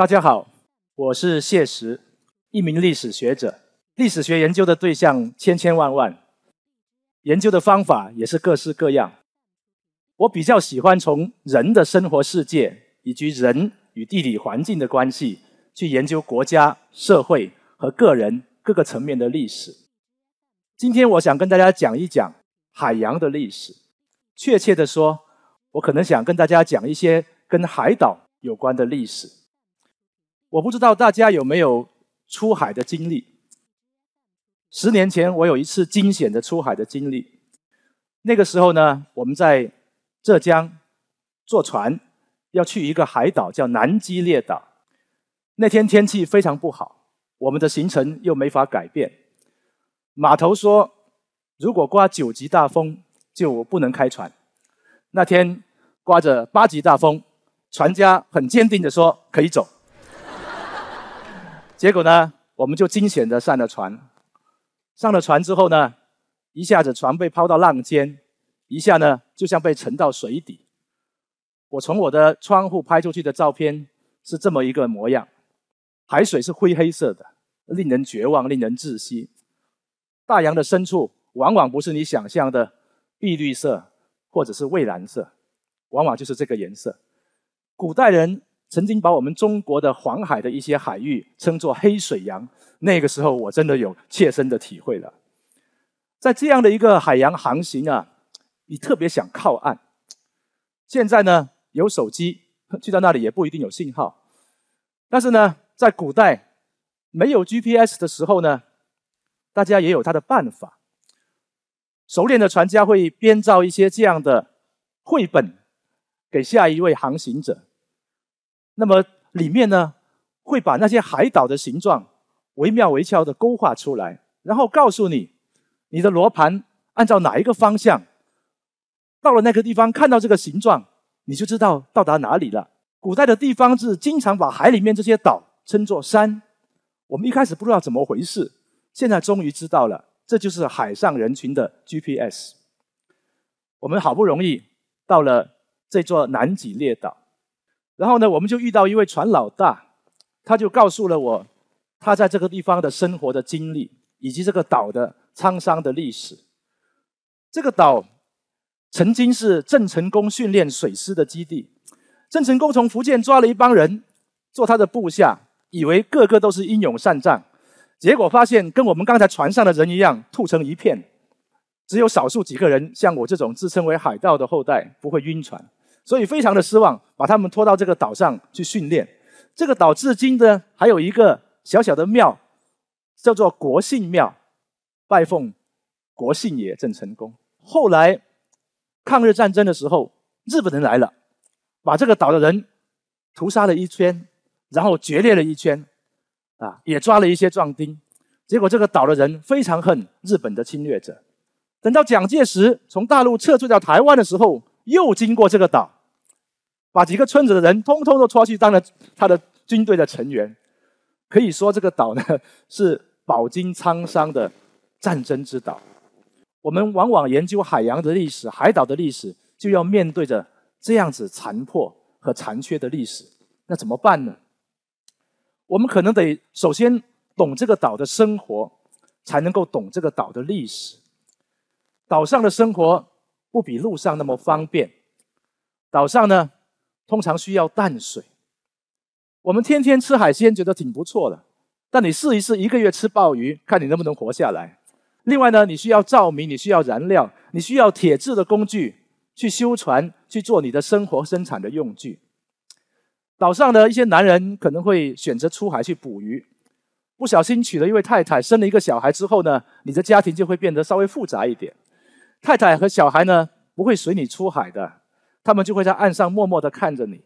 大家好，我是谢石，一名历史学者。历史学研究的对象千千万万，研究的方法也是各式各样。我比较喜欢从人的生活世界以及人与地理环境的关系去研究国家、社会和个人各个层面的历史。今天我想跟大家讲一讲海洋的历史。确切的说，我可能想跟大家讲一些跟海岛有关的历史。我不知道大家有没有出海的经历。十年前，我有一次惊险的出海的经历。那个时候呢，我们在浙江坐船要去一个海岛，叫南基列岛。那天天气非常不好，我们的行程又没法改变。码头说，如果刮九级大风，就不能开船。那天刮着八级大风，船家很坚定的说可以走。结果呢，我们就惊险的上了船。上了船之后呢，一下子船被抛到浪尖，一下呢就像被沉到水底。我从我的窗户拍出去的照片是这么一个模样：海水是灰黑色的，令人绝望，令人窒息。大洋的深处往往不是你想象的碧绿色或者是蔚蓝色，往往就是这个颜色。古代人。曾经把我们中国的黄海的一些海域称作黑水洋，那个时候我真的有切身的体会了。在这样的一个海洋航行啊，你特别想靠岸。现在呢，有手机，去到那里也不一定有信号。但是呢，在古代没有 GPS 的时候呢，大家也有他的办法。熟练的船家会编造一些这样的绘本，给下一位航行者。那么里面呢，会把那些海岛的形状惟妙惟肖的勾画出来，然后告诉你，你的罗盘按照哪一个方向，到了那个地方看到这个形状，你就知道到达哪里了。古代的地方是经常把海里面这些岛称作山，我们一开始不知道怎么回事，现在终于知道了，这就是海上人群的 GPS。我们好不容易到了这座南极列岛。然后呢，我们就遇到一位船老大，他就告诉了我他在这个地方的生活的经历，以及这个岛的沧桑的历史。这个岛曾经是郑成功训练水师的基地。郑成功从福建抓了一帮人做他的部下，以为个个都是英勇善战，结果发现跟我们刚才船上的人一样，吐成一片。只有少数几个人像我这种自称为海盗的后代，不会晕船。所以非常的失望，把他们拖到这个岛上去训练。这个岛至今呢，还有一个小小的庙，叫做国姓庙，拜奉国姓爷郑成功。后来抗日战争的时候，日本人来了，把这个岛的人屠杀了一圈，然后决裂了一圈，啊，也抓了一些壮丁。结果这个岛的人非常恨日本的侵略者。等到蒋介石从大陆撤退到台湾的时候，又经过这个岛。把几个村子的人通通都拖去当了他的军队的成员，可以说这个岛呢是饱经沧桑的战争之岛。我们往往研究海洋的历史、海岛的历史，就要面对着这样子残破和残缺的历史。那怎么办呢？我们可能得首先懂这个岛的生活，才能够懂这个岛的历史。岛上的生活不比陆上那么方便。岛上呢？通常需要淡水。我们天天吃海鲜，觉得挺不错的。但你试一试，一个月吃鲍鱼，看你能不能活下来。另外呢，你需要照明，你需要燃料，你需要铁制的工具去修船，去做你的生活生产的用具。岛上的一些男人可能会选择出海去捕鱼，不小心娶了一位太太，生了一个小孩之后呢，你的家庭就会变得稍微复杂一点。太太和小孩呢，不会随你出海的。他们就会在岸上默默的看着你，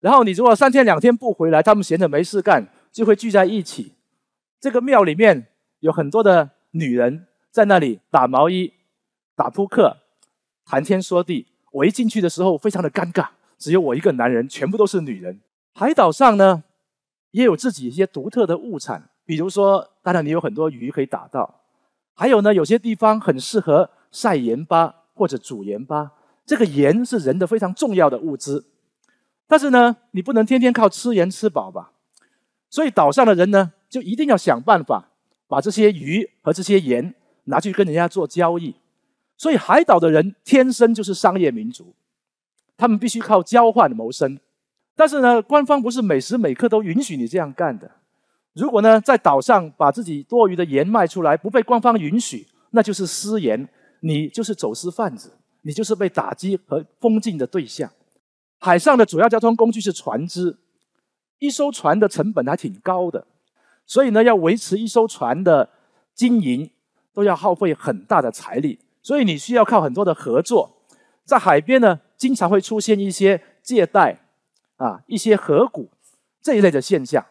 然后你如果三天两天不回来，他们闲着没事干，就会聚在一起。这个庙里面有很多的女人在那里打毛衣、打扑克、谈天说地。我一进去的时候非常的尴尬，只有我一个男人，全部都是女人。海岛上呢也有自己一些独特的物产，比如说，当然你有很多鱼可以打到，还有呢有些地方很适合晒盐巴或者煮盐巴。这个盐是人的非常重要的物资，但是呢，你不能天天靠吃盐吃饱吧？所以岛上的人呢，就一定要想办法把这些鱼和这些盐拿去跟人家做交易。所以海岛的人天生就是商业民族，他们必须靠交换谋生。但是呢，官方不是每时每刻都允许你这样干的。如果呢，在岛上把自己多余的盐卖出来，不被官方允许，那就是私盐，你就是走私贩子，你就是被打击和封禁的对象。海上的主要交通工具是船只，一艘船的成本还挺高的，所以呢，要维持一艘船的经营，都要耗费很大的财力。所以你需要靠很多的合作，在海边呢，经常会出现一些借贷。啊，一些河谷这一类的现象，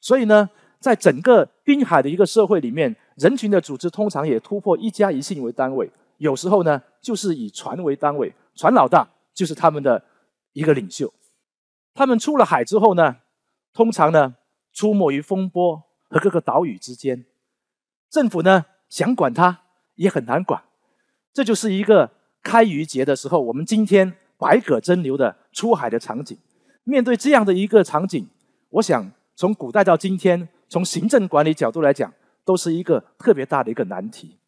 所以呢，在整个滨海的一个社会里面，人群的组织通常也突破一家一姓为单位，有时候呢，就是以船为单位，船老大就是他们的一个领袖。他们出了海之后呢，通常呢，出没于风波和各个岛屿之间，政府呢想管他也很难管，这就是一个开渔节的时候，我们今天百舸争流的出海的场景。面对这样的一个场景，我想从古代到今天，从行政管理角度来讲，都是一个特别大的一个难题。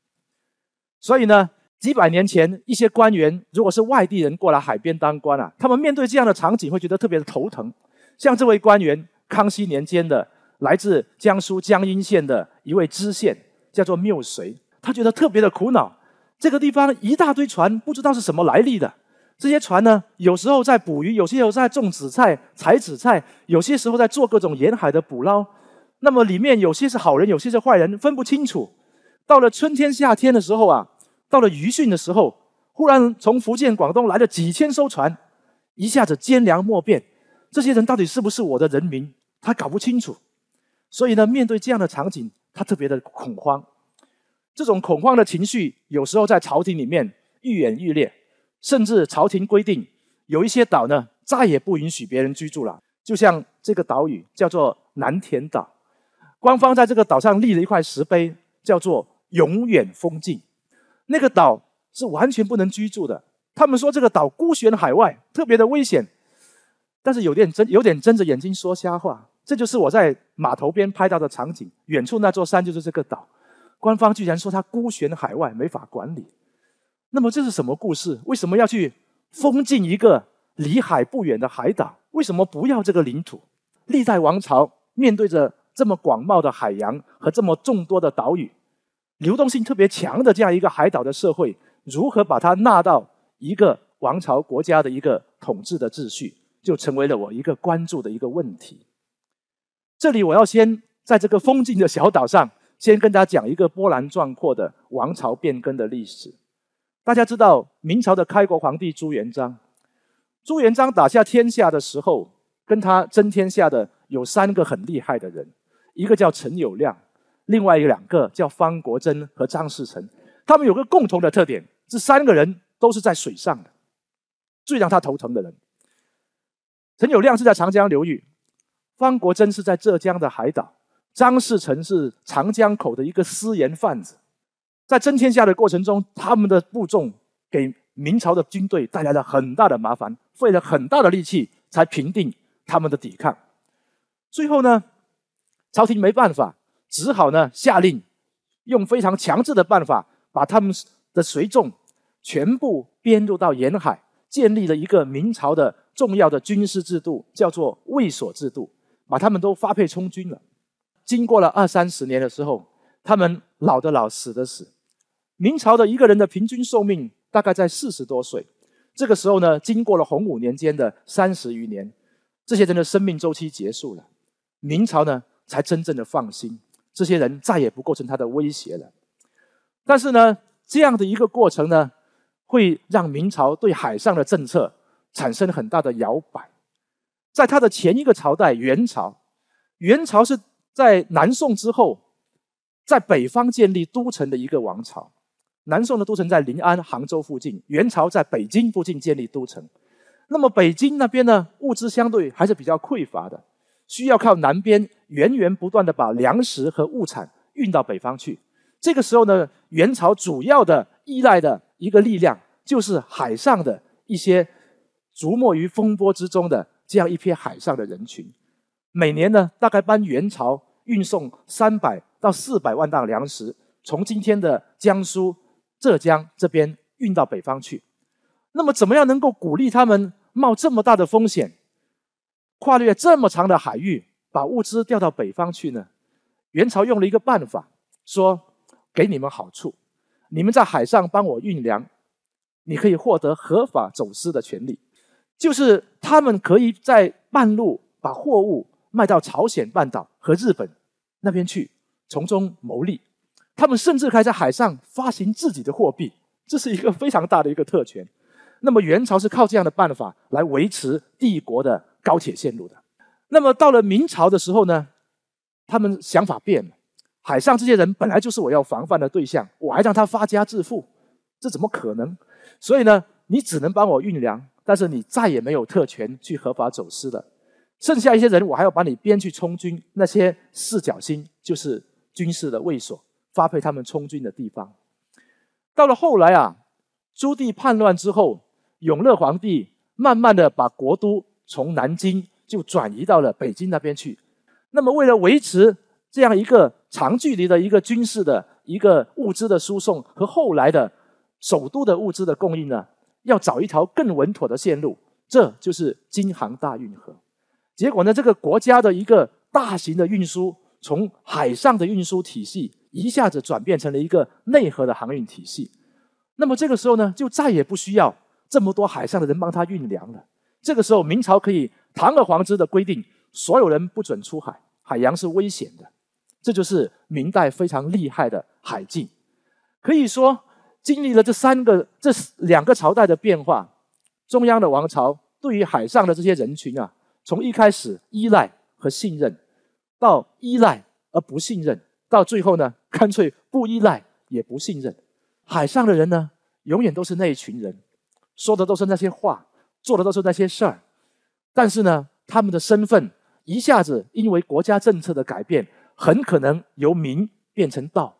所以呢，几百年前，一些官员如果是外地人过来海边当官啊，他们面对这样的场景会觉得特别的头疼。像这位官员，康熙年间的，来自江苏江阴县的一位知县，叫做缪随，他觉得特别的苦恼。这个地方一大堆船，不知道是什么来历的。这些船呢，有时候在捕鱼，有些时候在种紫菜、采紫菜，有些时候在做各种沿海的捕捞。那么里面有些是好人，有些是坏人，分不清楚。到了春天、夏天的时候啊，到了渔汛的时候，忽然从福建、广东来了几千艘船，一下子奸良莫辨。这些人到底是不是我的人民？他搞不清楚。所以呢，面对这样的场景，他特别的恐慌。这种恐慌的情绪，有时候在朝廷里面愈演愈烈。甚至朝廷规定，有一些岛呢，再也不允许别人居住了。就像这个岛屿叫做南田岛，官方在这个岛上立了一块石碑，叫做“永远封禁”。那个岛是完全不能居住的。他们说这个岛孤悬海外，特别的危险。但是有点睁有点睁着眼睛说瞎话。这就是我在码头边拍到的场景，远处那座山就是这个岛。官方居然说它孤悬海外，没法管理。那么这是什么故事？为什么要去封禁一个离海不远的海岛？为什么不要这个领土？历代王朝面对着这么广袤的海洋和这么众多的岛屿，流动性特别强的这样一个海岛的社会，如何把它纳到一个王朝国家的一个统治的秩序，就成为了我一个关注的一个问题。这里我要先在这个封禁的小岛上，先跟大家讲一个波澜壮阔的王朝变更的历史。大家知道明朝的开国皇帝朱元璋，朱元璋打下天下的时候，跟他争天下的有三个很厉害的人，一个叫陈友谅，另外有两个叫方国珍和张士诚。他们有个共同的特点，这三个人都是在水上的。最让他头疼的人，陈友谅是在长江流域，方国珍是在浙江的海岛，张士诚是长江口的一个私盐贩子。在争天下的过程中，他们的部众给明朝的军队带来了很大的麻烦，费了很大的力气才平定他们的抵抗。最后呢，朝廷没办法，只好呢下令，用非常强制的办法，把他们的随众全部编入到沿海，建立了一个明朝的重要的军事制度，叫做卫所制度，把他们都发配充军了。经过了二三十年的时候，他们老的老，死的死。明朝的一个人的平均寿命大概在四十多岁，这个时候呢，经过了洪武年间的三十余年，这些人的生命周期结束了，明朝呢才真正的放心，这些人再也不构成他的威胁了。但是呢，这样的一个过程呢，会让明朝对海上的政策产生很大的摇摆。在他的前一个朝代元朝，元朝是在南宋之后，在北方建立都城的一个王朝。南宋的都城在临安、杭州附近，元朝在北京附近建立都城。那么北京那边呢，物资相对还是比较匮乏的，需要靠南边源源不断的把粮食和物产运到北方去。这个时候呢，元朝主要的依赖的一个力量，就是海上的一些逐没于风波之中的这样一批海上的人群。每年呢大概帮元朝运送三百到四百万担粮食，从今天的江苏、浙江这边运到北方去。那么，怎么样能够鼓励他们冒这么大的风险，跨越这么长的海域，把物资调到北方去呢？元朝用了一个办法，说给你们好处，你们在海上帮我运粮，你可以获得合法走私的权利，就是他们可以在半路把货物卖到朝鲜半岛和日本那边去，从中牟利。他们甚至可以在海上发行自己的货币，这是一个非常大的一个特权。那么元朝是靠这样的办法来维持帝国的高铁线路的。那么到了明朝的时候呢？他们想法变了，海上这些人本来就是我要防范的对象，我还让他发家致富，这怎么可能？所以呢，你只能帮我运粮，但是你再也没有特权去合法走私了。剩下一些人，我还要把你编去充军，那些四角星就是军事的卫所，发配他们充军的地方。到了后来啊，朱棣叛乱之后，永乐皇帝慢慢的把国都从南京就转移到了北京那边去。那么，为了维持这样一个长距离的一个军事的一个物资的输送和后来的首都的物资的供应呢，要找一条更稳妥的线路，这就是京杭大运河。结果呢，这个国家的一个大型的运输，从海上的运输体系一下子转变成了一个内河的航运体系。那么这个时候呢，就再也不需要这么多海上的人帮他运粮了。这个时候，明朝可以堂而皇之的规定。所有人不准出海，海洋是危险的。这就是明代非常厉害的海禁。可以说，经历了这三个、这两个朝代的变化，中央的王朝对于海上的这些人群啊，从一开始依赖和信任，到依赖而不信任，到最后呢，干脆不依赖也不信任。海上的人呢，永远都是那一群人，说的都是那些话，做的都是那些事儿。但是呢，他们的身份。一下子，因为国家政策的改变，很可能由民变成道，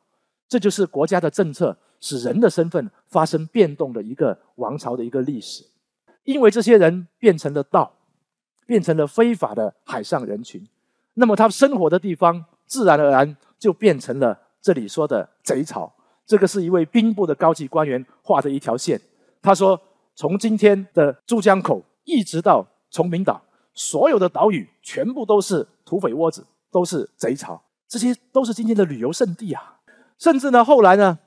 这就是国家的政策使人的身份发生变动的一个王朝的一个历史。因为这些人变成了道，变成了非法的海上人群，那么他生活的地方自然而然就变成了这里说的贼巢。这个是一位兵部的高级官员画的一条线，他说：从今天的珠江口一直到崇明岛。所有的岛屿全部都是土匪窝子，都是贼巢，这些都是今天的旅游胜地啊！甚至呢，后来呢，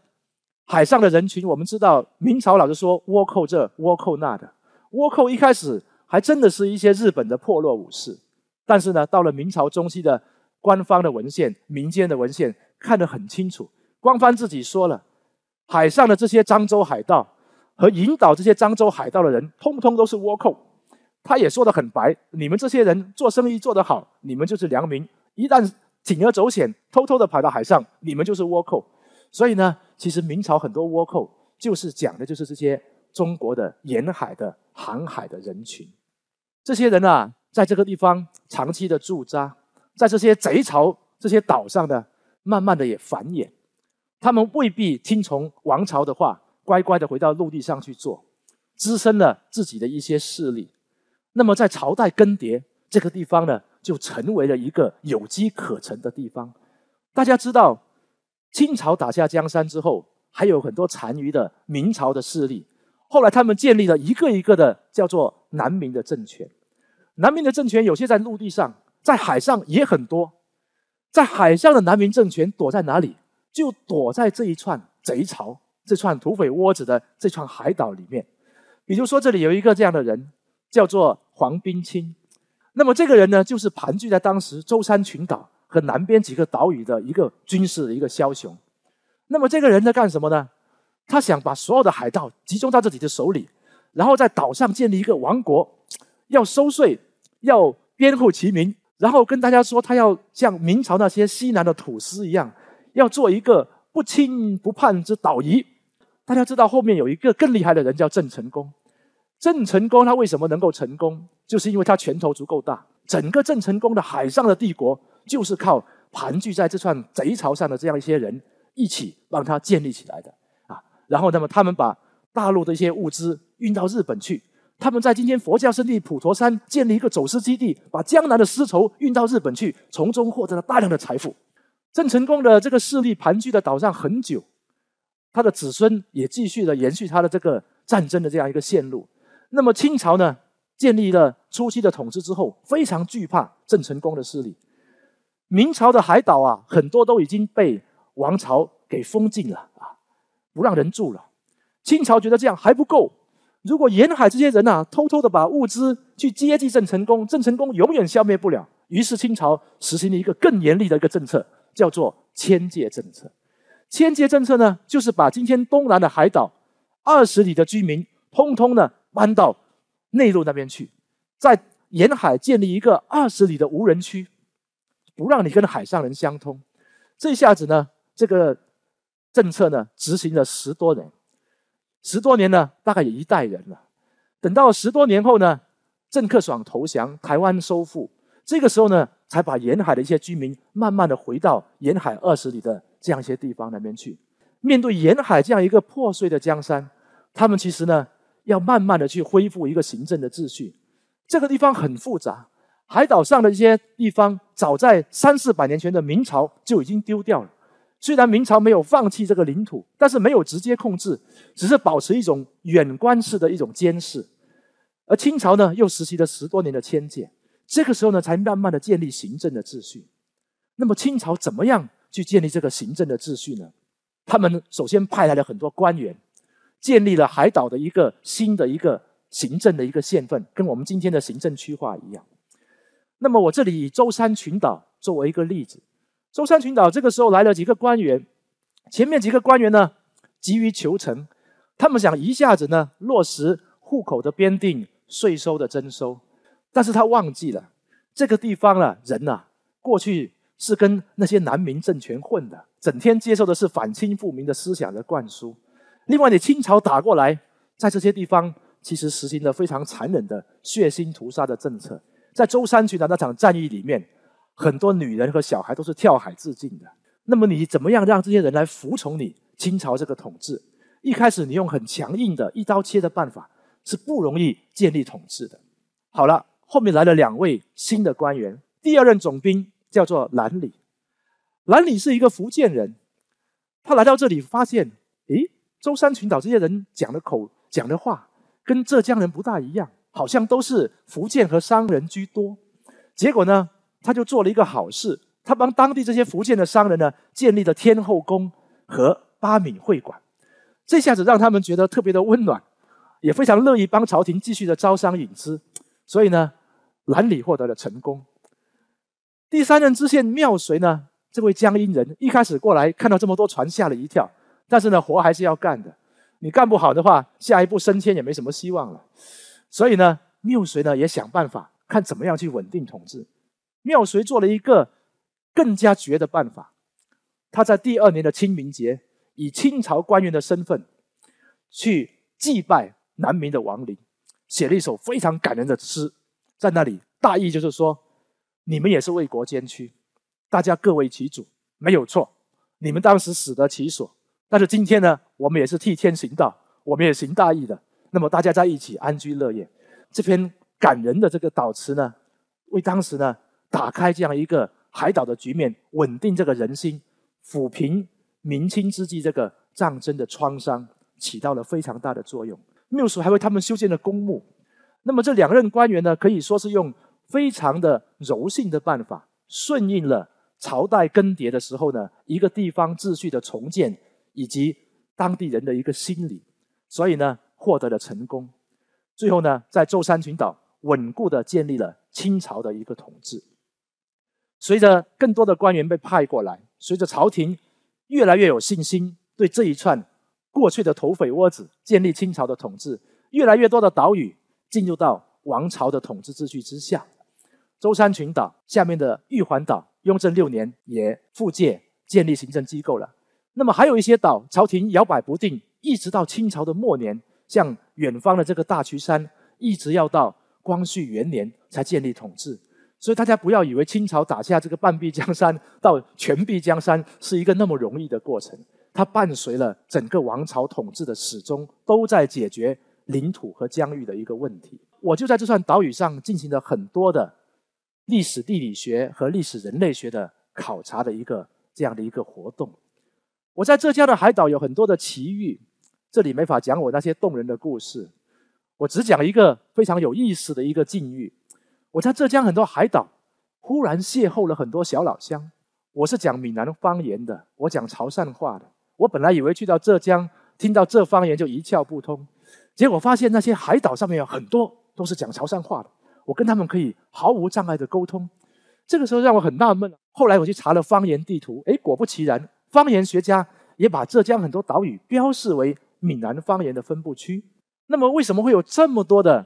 海上的人群，我们知道明朝老是说倭寇这倭寇那的，倭寇一开始还真的是一些日本的破落武士，但是呢，到了明朝中期的官方的文献、民间的文献看得很清楚，官方自己说了，海上的这些漳州海盗和引导这些漳州海盗的人，通通都是倭寇。他也说得很白，你们这些人做生意做得好，你们就是良民；一旦铤而走险，偷偷的跑到海上，你们就是倭寇。所以呢，其实明朝很多倭寇就是讲的就是这些中国的沿海的航海的人群。这些人啊，在这个地方长期的驻扎，在这些贼巢、这些岛上呢，慢慢的也繁衍。他们未必听从王朝的话，乖乖的回到陆地上去做，滋生了自己的一些势力。那么，在朝代更迭这个地方呢，就成为了一个有机可乘的地方。大家知道，清朝打下江山之后，还有很多残余的明朝的势力。后来，他们建立了一个一个的叫做南明的政权。南明的政权有些在陆地上，在海上也很多。在海上的南明政权躲在哪里？就躲在这一串贼巢、这串土匪窝子的这串海岛里面。比如说，这里有一个这样的人。叫做黄宾清，那么这个人呢，就是盘踞在当时舟山群岛和南边几个岛屿的一个军事的一个枭雄。那么这个人在干什么呢？他想把所有的海盗集中到自己的手里，然后在岛上建立一个王国，要收税，要编户齐民，然后跟大家说他要像明朝那些西南的土司一样，要做一个不侵不叛之岛夷。大家知道后面有一个更厉害的人叫郑成功。郑成功他为什么能够成功？就是因为他拳头足够大。整个郑成功的海上的帝国，就是靠盘踞在这串贼巢上的这样一些人一起帮他建立起来的啊。然后，那么他们把大陆的一些物资运到日本去，他们在今天佛教圣地普陀山建立一个走私基地，把江南的丝绸运到日本去，从中获得了大量的财富。郑成功的这个势力盘踞在岛上很久，他的子孙也继续的延续他的这个战争的这样一个线路。那么清朝呢，建立了初期的统治之后，非常惧怕郑成功的势力。明朝的海岛啊，很多都已经被王朝给封禁了啊，不让人住了。清朝觉得这样还不够。如果沿海这些人呐，偷偷的把物资去接济郑成功，郑成功永远消灭不了。于是清朝实行了一个更严厉的一个政策，叫做迁界政策。迁界政策呢，就是把今天东南的海岛二十里的居民，通通呢搬到内陆那边去，在沿海建立一个二十里的无人区，不让你跟海上人相通。这下子呢，这个政策呢，执行了十多年。十多年呢，大概有一代人了。等到十多年后呢，郑克爽投降，台湾收复，这个时候呢，才把沿海的一些居民慢慢的回到沿海二十里的这样一些地方那边去。面对沿海这样一个破碎的江山，他们其实呢，要慢慢的去恢复一个行政的秩序。这个地方很复杂，海岛上的一些地方，早在三四百年前的明朝就已经丢掉了。虽然明朝没有放弃这个领土，但是没有直接控制，只是保持一种远观式的一种监视。而清朝呢，又实行了十多年的迁界，这个时候呢，才慢慢的建立行政的秩序。那么清朝怎么样去建立这个行政的秩序呢？他们首先派来了很多官员，建立了海岛的一个新的一个行政的一个县份，跟我们今天的行政区划一样。那么我这里以舟山群岛作为一个例子。舟山群岛这个时候来了几个官员，前面几个官员呢急于求成，他们想一下子呢落实户口的编定、税收的征收，但是他忘记了这个地方啊人呐过去是跟那些南明政权混的，整天接受的是反清复明的思想的灌输。另外，你清朝打过来，在这些地方其实实行了非常残忍的血腥屠杀的政策，在舟山群岛那场战役里面。很多女人和小孩都是跳海自尽的。那么你怎么样让这些人来服从你清朝这个统治？一开始你用很强硬的一刀切的办法是不容易建立统治的。好了，后面来了两位新的官员，第二任总兵叫做兰里。兰里是一个福建人，他来到这里发现，诶，舟山群岛这些人讲的口讲的话跟浙江人不大一样，好像都是福建和商人居多。结果呢？他就做了一个好事，他帮当地这些福建的商人呢，建立了天后宫和八闽会馆，这下子让他们觉得特别的温暖，也非常乐意帮朝廷继续的招商引资，所以呢，兰里获得了成功。第三任知县妙谁呢，这位江阴人一开始过来看到这么多船，吓了一跳，但是呢，活还是要干的，你干不好的话，下一步升迁也没什么希望了，所以呢，妙谁呢也想办法看怎么样去稳定统治。妙谁做了一个更加绝的办法，他在第二年的清明节，以清朝官员的身份去祭拜南明的亡灵，写了一首非常感人的诗，在那里大意就是说：你们也是为国捐躯，大家各为其主，没有错。你们当时死得其所，但是今天呢，我们也是替天行道，我们也行大义的。那么大家在一起安居乐业。这篇感人的这个祷词呢，为当时呢。打开这样一个海岛的局面，稳定这个人心，抚平明清之际这个战争的创伤，起到了非常大的作用。缪叔还为他们修建了公墓。那么这两任官员呢，可以说是用非常的柔性的办法，顺应了朝代更迭的时候呢，一个地方秩序的重建以及当地人的一个心理，所以呢，获得了成功。最后呢，在舟山群岛稳固的建立了清朝的一个统治。随着更多的官员被派过来，随着朝廷越来越有信心，对这一串过去的土匪窝子建立清朝的统治，越来越多的岛屿进入到王朝的统治秩序之下。舟山群岛下面的玉环岛，雍正六年也复界建立行政机构了。那么还有一些岛，朝廷摇摆不定，一直到清朝的末年，像远方的这个大渠山，一直要到光绪元年才建立统治。所以大家不要以为清朝打下这个半壁江山到全壁江山是一个那么容易的过程，它伴随了整个王朝统治的始终都在解决领土和疆域的一个问题。我就在这串岛屿上进行了很多的历史地理学和历史人类学的考察的一个这样的一个活动。我在浙江的海岛有很多的奇遇，这里没法讲我那些动人的故事，我只讲一个非常有意思的一个境遇。我在浙江很多海岛，忽然邂逅了很多小老乡。我是讲闽南方言的，我讲潮汕话的。我本来以为去到浙江听到这方言就一窍不通，结果发现那些海岛上面有很多都是讲潮汕话的，我跟他们可以毫无障碍的沟通。这个时候让我很纳闷。后来我去查了方言地图，诶，果不其然，方言学家也把浙江很多岛屿标示为闽南方言的分布区。那么为什么会有这么多的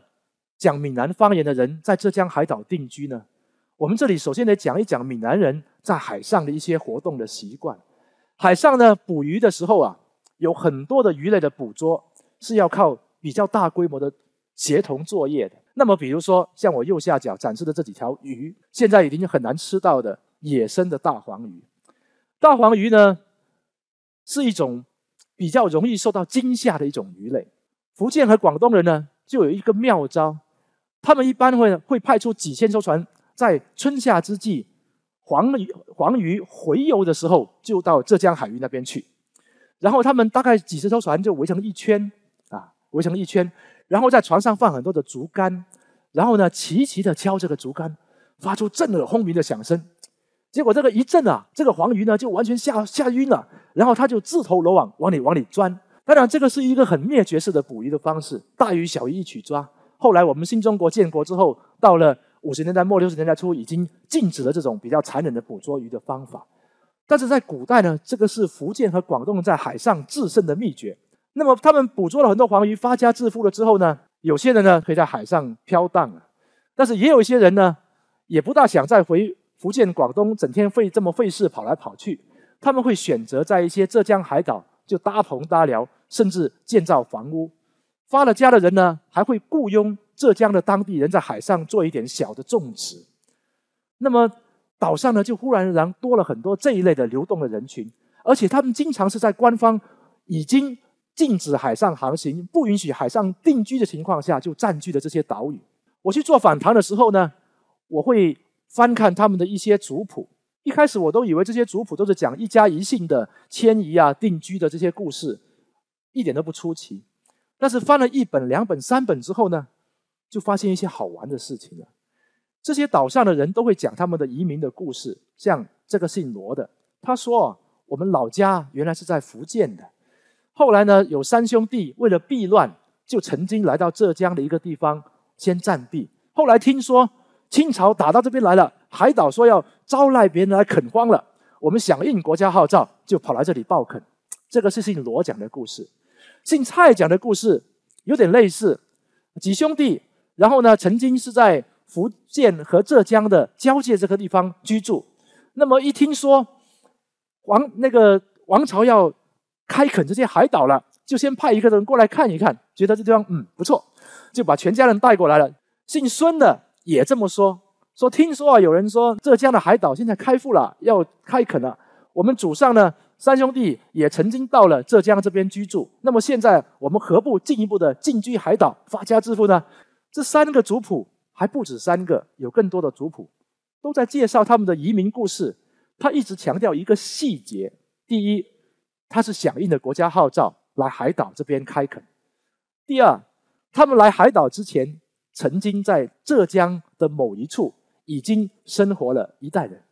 讲闽南方言的人在浙江海岛定居呢？我们这里首先得讲一讲闽南人在海上的一些活动的习惯。海上呢，捕鱼的时候啊，有很多的鱼类的捕捉是要靠比较大规模的协同作业的。那么，比如说像我右下角展示的这几条鱼，现在已经很难吃到的野生的大黄鱼。大黄鱼呢，是一种比较容易受到惊吓的一种鱼类。福建和广东人呢，就有一个妙招，他们一般会会派出几千艘船。在春夏之际，黄鱼黄鱼回游的时候，就到浙江海域那边去。然后他们大概几十艘船就围成一圈，啊，围成一圈，然后在船上放很多的竹竿，然后呢，齐齐的敲这个竹竿，发出震耳轰鸣的响声。结果这个一震啊，这个黄鱼呢就完全吓吓晕了，然后它就自投罗网，往里往里钻。当然，这个是一个很灭绝式的捕鱼的方式，大鱼小鱼一起抓。后来我们新中国建国之后，到了。五十年代末六十年代初，已经禁止了这种比较残忍的捕捉鱼的方法。但是在古代呢，这个是福建和广东在海上制胜的秘诀。那么他们捕捉了很多黄鱼，发家致富了之后呢，有些人呢可以在海上飘荡，但是也有一些人呢，也不大想再回福建、广东，整天费这么费事跑来跑去。他们会选择在一些浙江海岛就搭棚搭寮，甚至建造房屋。发了家的人呢，还会雇佣。浙江的当地人在海上做一点小的种植，那么岛上呢就忽然然多了很多这一类的流动的人群，而且他们经常是在官方已经禁止海上航行、不允许海上定居的情况下，就占据了这些岛屿。我去做访谈的时候呢，我会翻看他们的一些族谱。一开始我都以为这些族谱都是讲一家一姓的迁移啊、定居的这些故事，一点都不出奇。但是翻了一本、两本、三本之后呢？就发现一些好玩的事情了。这些岛上的人都会讲他们的移民的故事。像这个姓罗的，他说：“我们老家原来是在福建的，后来呢，有三兄弟为了避乱，就曾经来到浙江的一个地方先暂避。后来听说清朝打到这边来了，海岛说要招待别人来垦荒了，我们响应国家号召，就跑来这里报垦。这个是姓罗讲的故事。姓蔡讲的故事有点类似，几兄弟。”然后呢，曾经是在福建和浙江的交界这个地方居住。那么一听说王那个王朝要开垦这些海岛了，就先派一个人过来看一看，觉得这地方嗯不错，就把全家人带过来了。姓孙的也这么说，说听说啊，有人说浙江的海岛现在开埠了，要开垦了。我们祖上呢，三兄弟也曾经到了浙江这边居住。那么现在我们何不进一步的进居海岛，发家致富呢？这三个族谱还不止三个，有更多的族谱都在介绍他们的移民故事。他一直强调一个细节：第一，他是响应的国家号召来海岛这边开垦；第二，他们来海岛之前，曾经在浙江的某一处已经生活了一代人。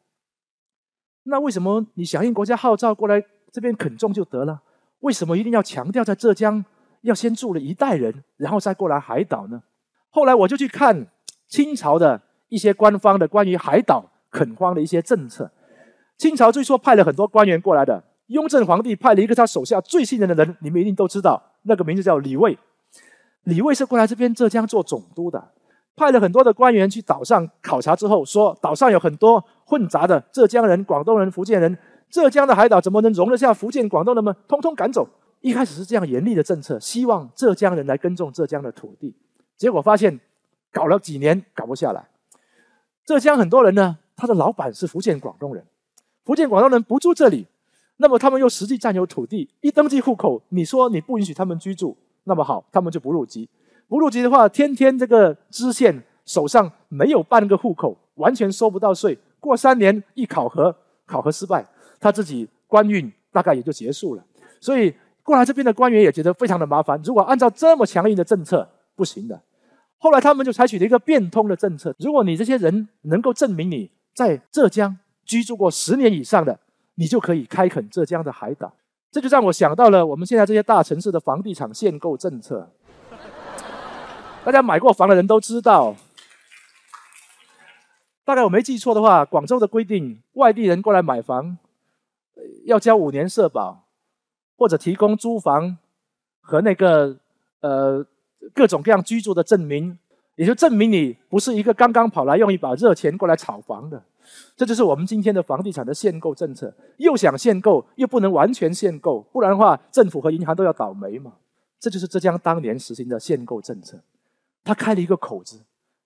那为什么你响应国家号召过来这边垦种就得了？为什么一定要强调在浙江要先住了一代人，然后再过来海岛呢？后来我就去看清朝的一些官方的关于海岛垦荒的一些政策。清朝最初派了很多官员过来的，雍正皇帝派了一个他手下最信任的人，你们一定都知道，那个名字叫李卫。李卫是过来这边浙江做总督的，派了很多的官员去岛上考察之后，说岛上有很多混杂的浙江人、广东人、福建人，浙江的海岛怎么能容得下福建、广东人们？通通赶走。一开始是这样严厉的政策，希望浙江人来耕种浙江的土地。结果发现，搞了几年搞不下来。浙江很多人呢，他的老板是福建广东人，福建广东人不住这里，那么他们又实际占有土地，一登记户口，你说你不允许他们居住，那么好，他们就不入籍。不入籍的话，天天这个知县手上没有半个户口，完全收不到税。过三年一考核，考核失败，他自己官运大概也就结束了。所以过来这边的官员也觉得非常的麻烦。如果按照这么强硬的政策，不行的。后来他们就采取了一个变通的政策：如果你这些人能够证明你在浙江居住过十年以上的，你就可以开垦浙江的海岛。这就让我想到了我们现在这些大城市的房地产限购政策。大家买过房的人都知道，大概我没记错的话，广州的规定，外地人过来买房要交五年社保，或者提供租房和那个呃各种各样居住的证明，也就证明你不是一个刚刚跑来用一把热钱过来炒房的。这就是我们今天的房地产的限购政策，又想限购，又不能完全限购，不然的话，政府和银行都要倒霉嘛。这就是浙江当年实行的限购政策。他开了一个口子，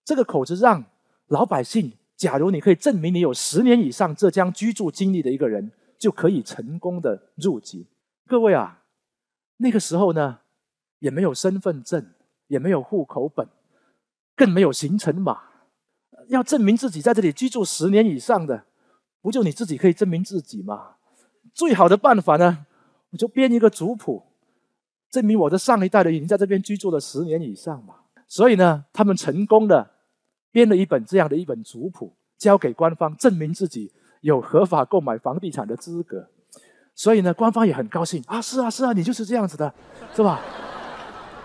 这个口子让老百姓，假如你可以证明你有十年以上浙江居住经历的一个人，就可以成功的入籍。各位啊，那个时候呢，也没有身份证，也没有户口本，更没有行程码，要证明自己在这里居住十年以上的，不就你自己可以证明自己吗？最好的办法呢，我就编一个族谱，证明我的上一代的已经在这边居住了十年以上嘛。所以呢，他们成功的编了一本这样的一本族谱，交给官方，证明自己有合法购买房地产的资格。所以呢，官方也很高兴啊，是啊，是啊，你就是这样子的，是吧？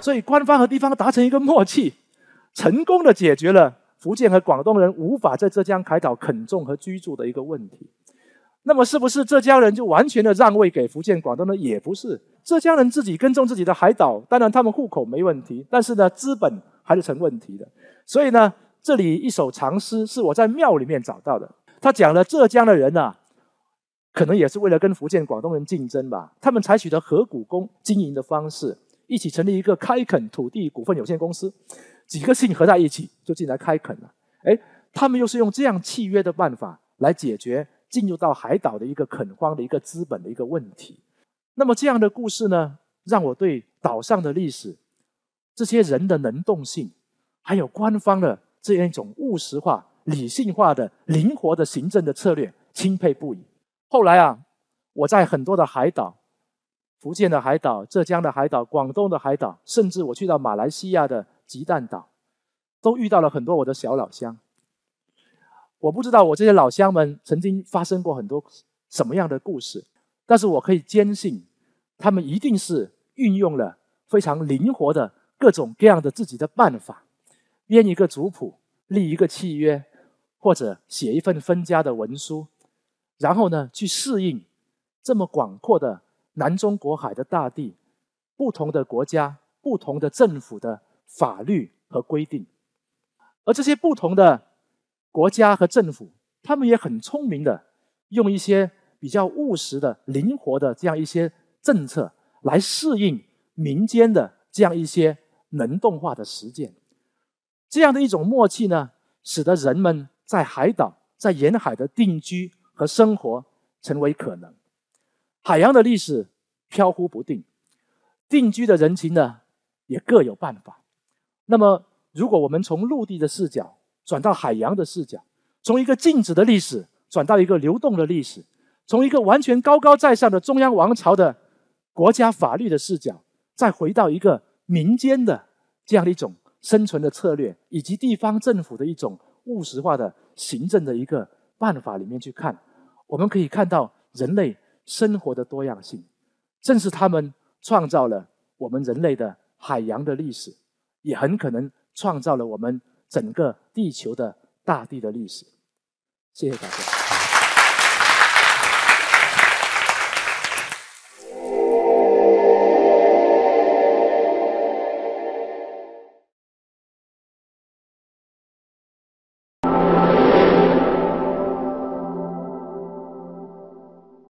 所以官方和地方达成一个默契，成功的解决了福建和广东人无法在浙江海岛垦种和居住的一个问题。那么，是不是浙江人就完全的让位给福建、广东呢？也不是，浙江人自己耕种自己的海岛，当然他们户口没问题，但是呢，资本。还是成问题的，所以呢，这里一首长诗是我在庙里面找到的。他讲了浙江的人呐，可能也是为了跟福建、广东人竞争吧。他们采取的合股公经营的方式，一起成立一个开垦土地股份有限公司，几个姓合在一起就进来开垦了。哎，他们又是用这样契约的办法来解决进入到海岛的一个垦荒的一个资本的一个问题。那么这样的故事呢，让我对岛上的历史。这些人的能动性，还有官方的这样一种务实化、理性化的、灵活的行政的策略，钦佩不已。后来啊，我在很多的海岛，福建的海岛、浙江的海岛、广东的海岛，甚至我去到马来西亚的吉蛋岛，都遇到了很多我的小老乡。我不知道我这些老乡们曾经发生过很多什么样的故事，但是我可以坚信，他们一定是运用了非常灵活的。各种各样的自己的办法，编一个族谱，立一个契约，或者写一份分家的文书，然后呢，去适应这么广阔的南中国海的大地，不同的国家、不同的政府的法律和规定，而这些不同的国家和政府，他们也很聪明的，用一些比较务实的、灵活的这样一些政策来适应民间的这样一些。能动化的实践，这样的一种默契呢，使得人们在海岛、在沿海的定居和生活成为可能。海洋的历史飘忽不定，定居的人情呢也各有办法。那么，如果我们从陆地的视角转到海洋的视角，从一个静止的历史转到一个流动的历史，从一个完全高高在上的中央王朝的国家法律的视角，再回到一个。民间的这样的一种生存的策略，以及地方政府的一种务实化的行政的一个办法里面去看，我们可以看到人类生活的多样性，正是他们创造了我们人类的海洋的历史，也很可能创造了我们整个地球的大地的历史。谢谢大家。